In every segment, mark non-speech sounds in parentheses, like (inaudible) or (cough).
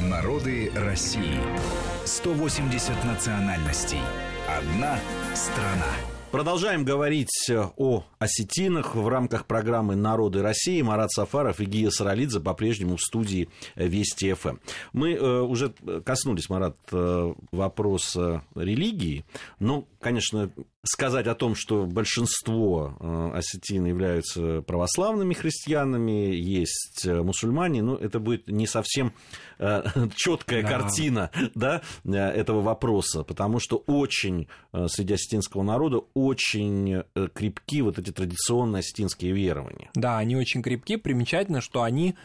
Народы России. 180 национальностей. Одна страна. Продолжаем говорить о осетинах в рамках программы «Народы России». Марат Сафаров и Гия Саралидзе по-прежнему в студии Вести ФМ. Мы э, уже коснулись, Марат, э, вопроса религии. Но, конечно, сказать о том, что большинство э, осетин являются православными христианами, есть мусульмане, ну, это будет не совсем (laughs) четкая да. картина да, этого вопроса, потому что очень среди осетинского народа очень крепки вот эти традиционные осетинские верования. Да, они очень крепки. Примечательно, что они,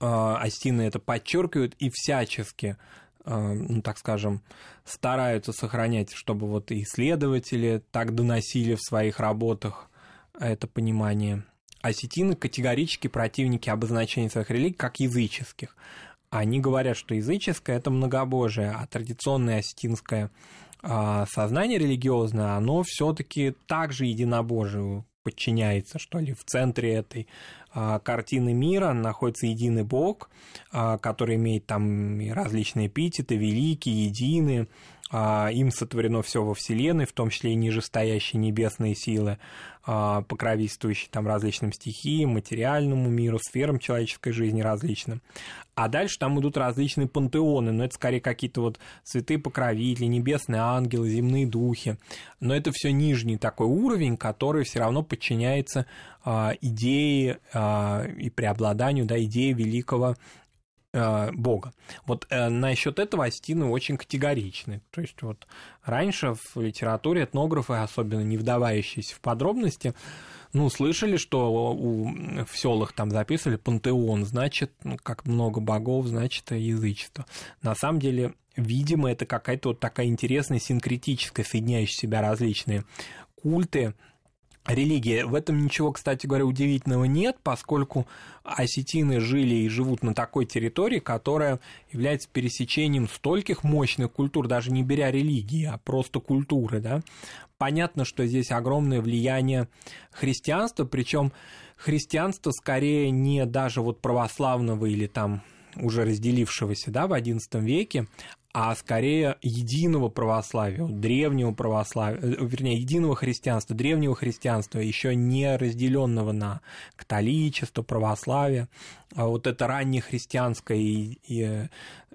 осетины это подчеркивают и всячески ну, так скажем, стараются сохранять, чтобы вот исследователи так доносили в своих работах это понимание. Осетины категорически противники обозначения своих религий как языческих. Они говорят, что языческое – это многобожие, а традиционное осетинское сознание религиозное, оно все таки также единобожию подчиняется, что ли, в центре этой а, картины мира находится единый Бог, а, который имеет там различные эпитеты, великий, единый, им сотворено все во Вселенной, в том числе и нижестоящие небесные силы, а, покровительствующие там различным стихиям, материальному миру, сферам человеческой жизни различным. А дальше там идут различные пантеоны, но это скорее какие-то вот святые покровители, небесные ангелы, земные духи. Но это все нижний такой уровень, который все равно подчиняется а, идее и преобладанию да, идеи великого Бога. Вот э, насчет этого Астины очень категоричны. То есть вот раньше в литературе этнографы, особенно не вдавающиеся в подробности, ну, слышали, что у, в селах там записывали пантеон, значит, ну, как много богов, значит, язычество. На самом деле, видимо, это какая-то вот такая интересная синкретическая, соединяющая себя различные культы, религия. В этом ничего, кстати говоря, удивительного нет, поскольку осетины жили и живут на такой территории, которая является пересечением стольких мощных культур, даже не беря религии, а просто культуры. Да? Понятно, что здесь огромное влияние христианства, причем христианство скорее не даже вот православного или там уже разделившегося да, в XI веке, а скорее единого православия, древнего православия, э, вернее, единого христианства, древнего христианства, еще не разделенного на католичество, православие. А вот это раннехристианская э,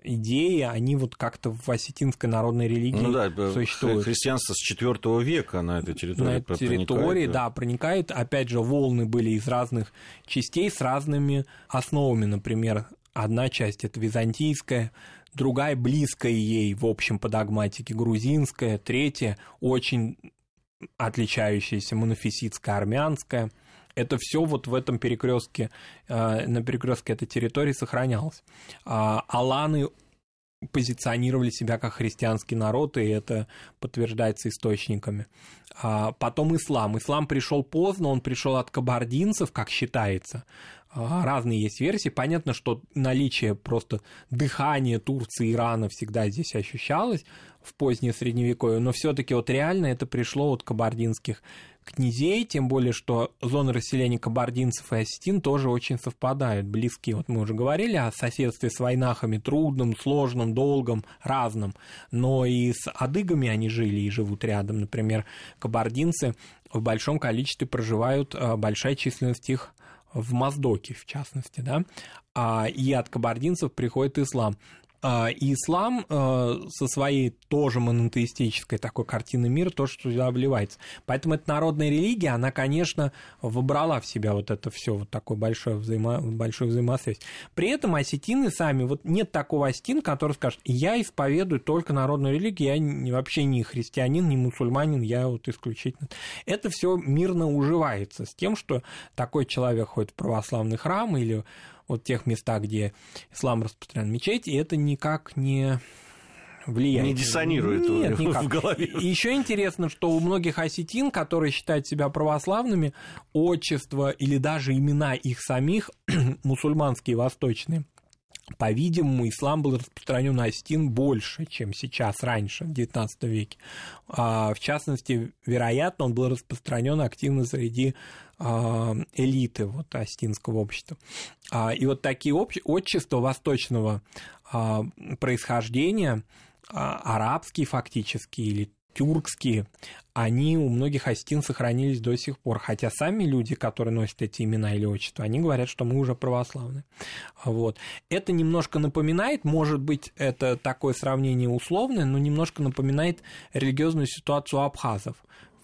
идея, они вот как-то в осетинской народной религии ну, да, существуют. Христианство с IV века на этой территории На этой территории, да. да, проникает. Опять же, волны были из разных частей с разными основами. Например, одна часть – это византийская, другая близкая ей, в общем, по догматике грузинская, третья очень отличающаяся монофиситская армянская. Это все вот в этом перекрестке, э, на перекрестке этой территории сохранялось. А аланы позиционировали себя как христианский народ, и это подтверждается источниками. А потом ислам. Ислам пришел поздно, он пришел от кабардинцев, как считается. А, разные есть версии. Понятно, что наличие просто дыхания Турции, Ирана всегда здесь ощущалось в позднее Средневековье, но все таки вот реально это пришло от кабардинских князей, тем более, что зоны расселения кабардинцев и осетин тоже очень совпадают, близкие. Вот мы уже говорили о соседстве с войнахами, трудном, сложном, долгом, разном, но и с адыгами они жили и живут рядом. Например, кабардинцы в большом количестве проживают, а, большая численность их в Моздоке, в частности, да, а, и от кабардинцев приходит ислам. А, и ислам э, со своей тоже монотеистической такой картины мира тоже туда вливается. Поэтому эта народная религия, она, конечно, выбрала в себя вот это все вот такое большое взаимо, большую взаимосвязь. При этом осетины сами, вот нет такого осетин, который скажет, я исповедую только народную религию, я вообще не христианин, не мусульманин, я вот исключительно. Это все мирно уживается с тем, что такой человек ходит в православный храм или вот тех местах, где ислам распространен мечеть, и это никак не влияет. Не диссонирует Нет, никак. (laughs) в голове. Еще интересно, что у многих осетин, которые считают себя православными, отчество или даже имена их самих, (clears throat) мусульманские, восточные, по-видимому, ислам был распространен на Осетин больше, чем сейчас, раньше, в XIX веке. А, в частности, вероятно, он был распространен активно среди а, элиты вот, осетинского общества. А, и вот такие общ... отчества восточного происхождения, арабские фактически или тюркские, они у многих осетин сохранились до сих пор. Хотя сами люди, которые носят эти имена или отчества, они говорят, что мы уже православны. Вот. Это немножко напоминает, может быть, это такое сравнение условное, но немножко напоминает религиозную ситуацию абхазов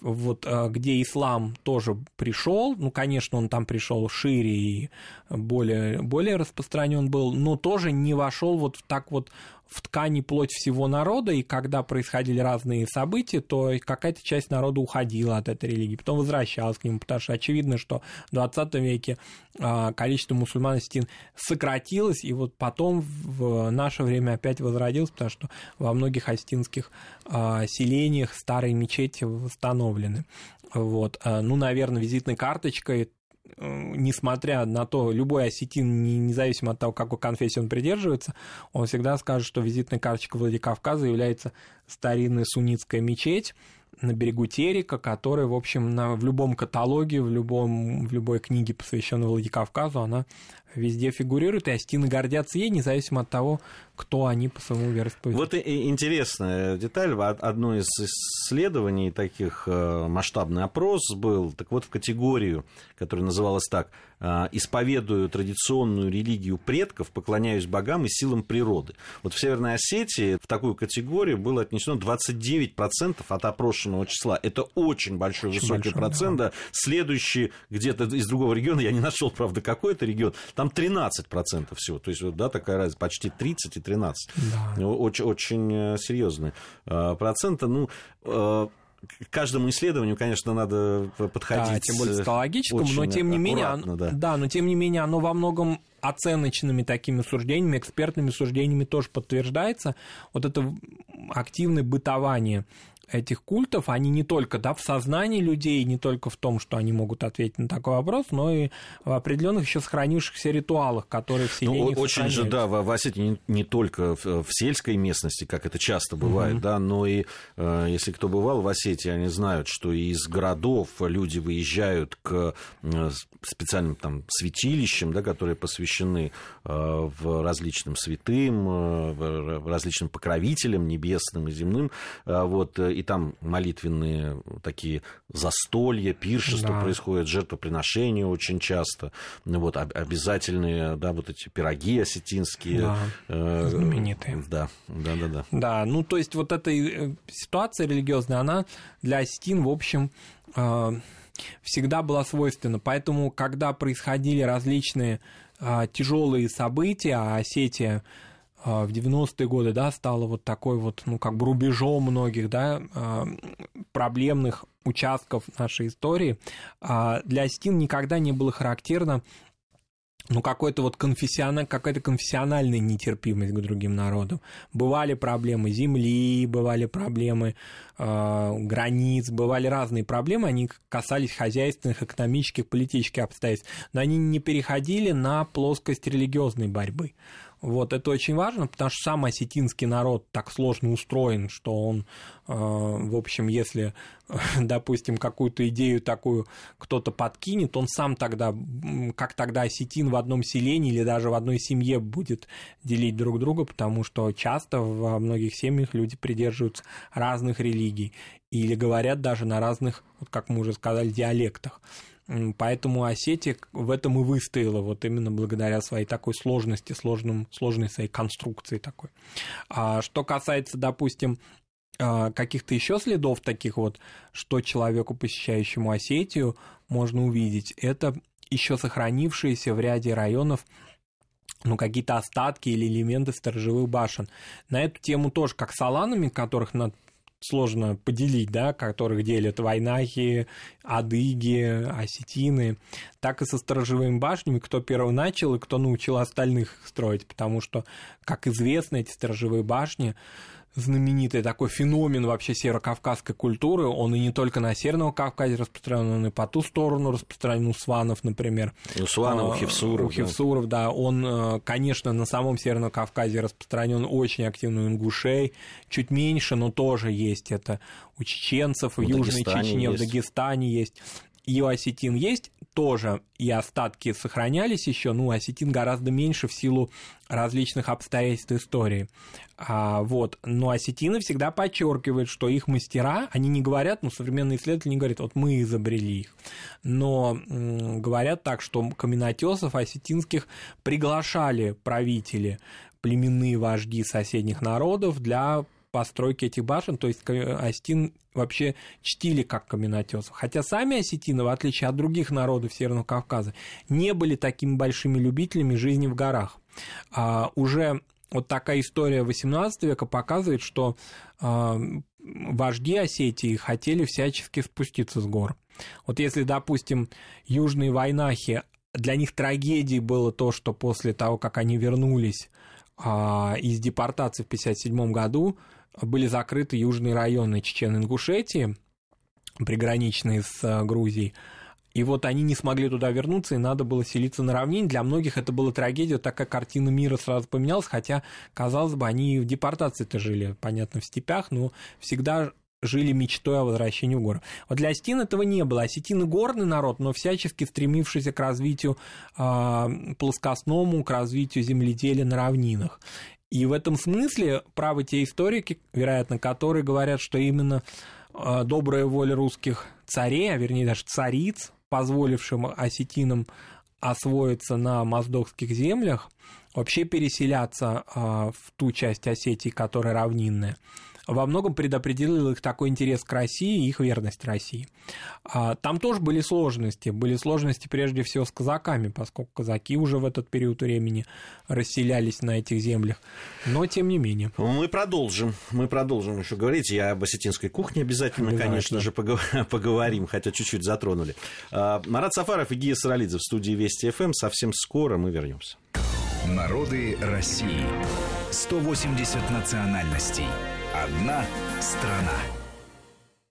вот а, где ислам тоже пришел, ну, конечно, он там пришел шире и более, более распространен был, но тоже не вошел вот так вот в ткани плоть всего народа, и когда происходили разные события, то какая-то часть народа уходила от этой религии, потом возвращалась к нему, потому что очевидно, что в 20 веке а, количество мусульман Стин сократилось, и вот потом в наше время опять возродилось, потому что во многих астинских а, селениях старые мечети восстановлены. Вот. А, ну, наверное, визитной карточкой несмотря на то, любой осетин, независимо от того, какой конфессии он придерживается, он всегда скажет, что визитная карточка Владикавказа является старинная суннитская мечеть, на берегу Терека, который, в общем, на, в любом каталоге, в, любом, в любой книге, посвященной Владикавказу, она везде фигурирует, и астины гордятся ей, независимо от того, кто они по своему вероисповеданию. Вот и интересная деталь. Одно из исследований таких э, масштабный опрос был. Так вот, в категорию, которая называлась так, э, «Исповедую традиционную религию предков, поклоняюсь богам и силам природы». Вот в Северной Осетии в такую категорию было отнесено 29% от опрошенного числа. Это очень большой, очень высокий большой, процент. Да. Следующий где-то из другого региона, я не нашел, правда, какой это регион, там 13% всего. То есть, да, такая разница, почти 30 и 13. Да. Очень, очень э, серьезные э, проценты. Ну, э, к каждому исследованию, конечно, надо подходить. Да, тем более стологическому, но тем не менее, да. да, но тем не менее, оно во многом оценочными такими суждениями, экспертными суждениями тоже подтверждается. Вот это активное бытование этих культов, они не только да, в сознании людей, не только в том, что они могут ответить на такой вопрос, но и в определенных еще сохранившихся ритуалах, которые в селении ну, Очень же, да, в, в Осетии не, не только в, в сельской местности, как это часто бывает, mm-hmm. да, но и э, если кто бывал в Осетии, они знают, что из городов люди выезжают к э, специальным там святилищам, да, которые посвящены э, в различным святым, э, различным покровителям небесным и земным, э, вот, и там молитвенные такие застолья, пиршества да. происходят, жертвоприношения очень часто, вот, обязательные, да, вот эти пироги осетинские. Да, э, знаменитые. Да, да, да, да. Да, ну, то есть вот эта э, ситуация религиозная, она для осетин, в общем, э, всегда была свойственна. Поэтому, когда происходили различные э, тяжелые события, а Осетия в 90-е годы, да, стало вот такой вот, ну, как бы рубежом многих, да, а, проблемных участков нашей истории, а для осетин никогда не было характерно ну, какой-то вот конфессиональ, какая-то конфессиональная нетерпимость к другим народам. Бывали проблемы земли, бывали проблемы э, границ, бывали разные проблемы, они касались хозяйственных, экономических, политических обстоятельств, но они не переходили на плоскость религиозной борьбы. Вот, это очень важно, потому что сам осетинский народ так сложно устроен, что он, э, в общем, если, (laughs) допустим, какую-то идею такую кто-то подкинет, он сам тогда, как тогда осетин в одном селении или даже в одной семье будет делить друг друга, потому что часто во многих семьях люди придерживаются разных религий или говорят даже на разных, вот как мы уже сказали, диалектах. Поэтому Осетия в этом и выстояла, вот именно благодаря своей такой сложности, сложным, сложной своей конструкции такой. А что касается, допустим, а, каких-то еще следов таких вот, что человеку, посещающему Осетию, можно увидеть, это еще сохранившиеся в ряде районов ну, какие-то остатки или элементы сторожевых башен. На эту тему тоже, как с аланами, которых над сложно поделить, да, которых делят вайнахи, адыги, осетины, так и со сторожевыми башнями, кто первый начал и кто научил остальных строить, потому что, как известно, эти сторожевые башни знаменитый такой феномен вообще северокавказской культуры. Он и не только на Северном Кавказе распространен, он и по ту сторону распространен у Сванов, например. У Сванов, у а, Хевсуров. У Хевсуров, да. да. Он, э, конечно, на самом Северном Кавказе распространен очень активно у ингушей. Чуть меньше, но тоже есть это у чеченцев, в, в Южной Чечне, есть. в Дагестане есть и у осетин есть тоже, и остатки сохранялись еще, ну, осетин гораздо меньше в силу различных обстоятельств истории. А, вот. Но осетины всегда подчеркивают, что их мастера, они не говорят, ну, современные исследователи не говорят, вот мы изобрели их, но говорят так, что каменотесов осетинских приглашали правители племенные вожди соседних народов для постройки этих башен, то есть Остин вообще чтили как каменотесов. Хотя сами осетины, в отличие от других народов Северного Кавказа, не были такими большими любителями жизни в горах. А, уже вот такая история XVIII века показывает, что а, вожди Осетии хотели всячески спуститься с гор. Вот если, допустим, южные войнахи, для них трагедией было то, что после того, как они вернулись а, из депортации в 1957 году, были закрыты южные районы Чечен-Ингушетии, приграничные с э, Грузией, и вот они не смогли туда вернуться, и надо было селиться на равнине. Для многих это была трагедия, такая картина мира сразу поменялась, хотя, казалось бы, они в депортации-то жили, понятно, в степях, но всегда жили мечтой о возвращении в горы. Вот для осетин этого не было. Осетины горный народ, но всячески стремившийся к развитию э, плоскостному, к развитию земледелия на равнинах. И в этом смысле правы те историки, вероятно, которые говорят, что именно а, добрая воля русских царей, а вернее даже цариц, позволившим осетинам освоиться на моздокских землях, вообще переселяться а, в ту часть Осетии, которая равнинная, во многом предопределил их такой интерес к России и их верность России. А, там тоже были сложности. Были сложности прежде всего с казаками, поскольку казаки уже в этот период времени расселялись на этих землях. Но тем не менее. Мы продолжим. Мы продолжим еще говорить. Я об осетинской кухне обязательно, обязательно. конечно же, (laughs) поговорим, хотя чуть-чуть затронули. А, Марат Сафаров и Гия Саралидзе в студии Вести ФМ. Совсем скоро мы вернемся. Народы России. 180 национальностей. Одна страна.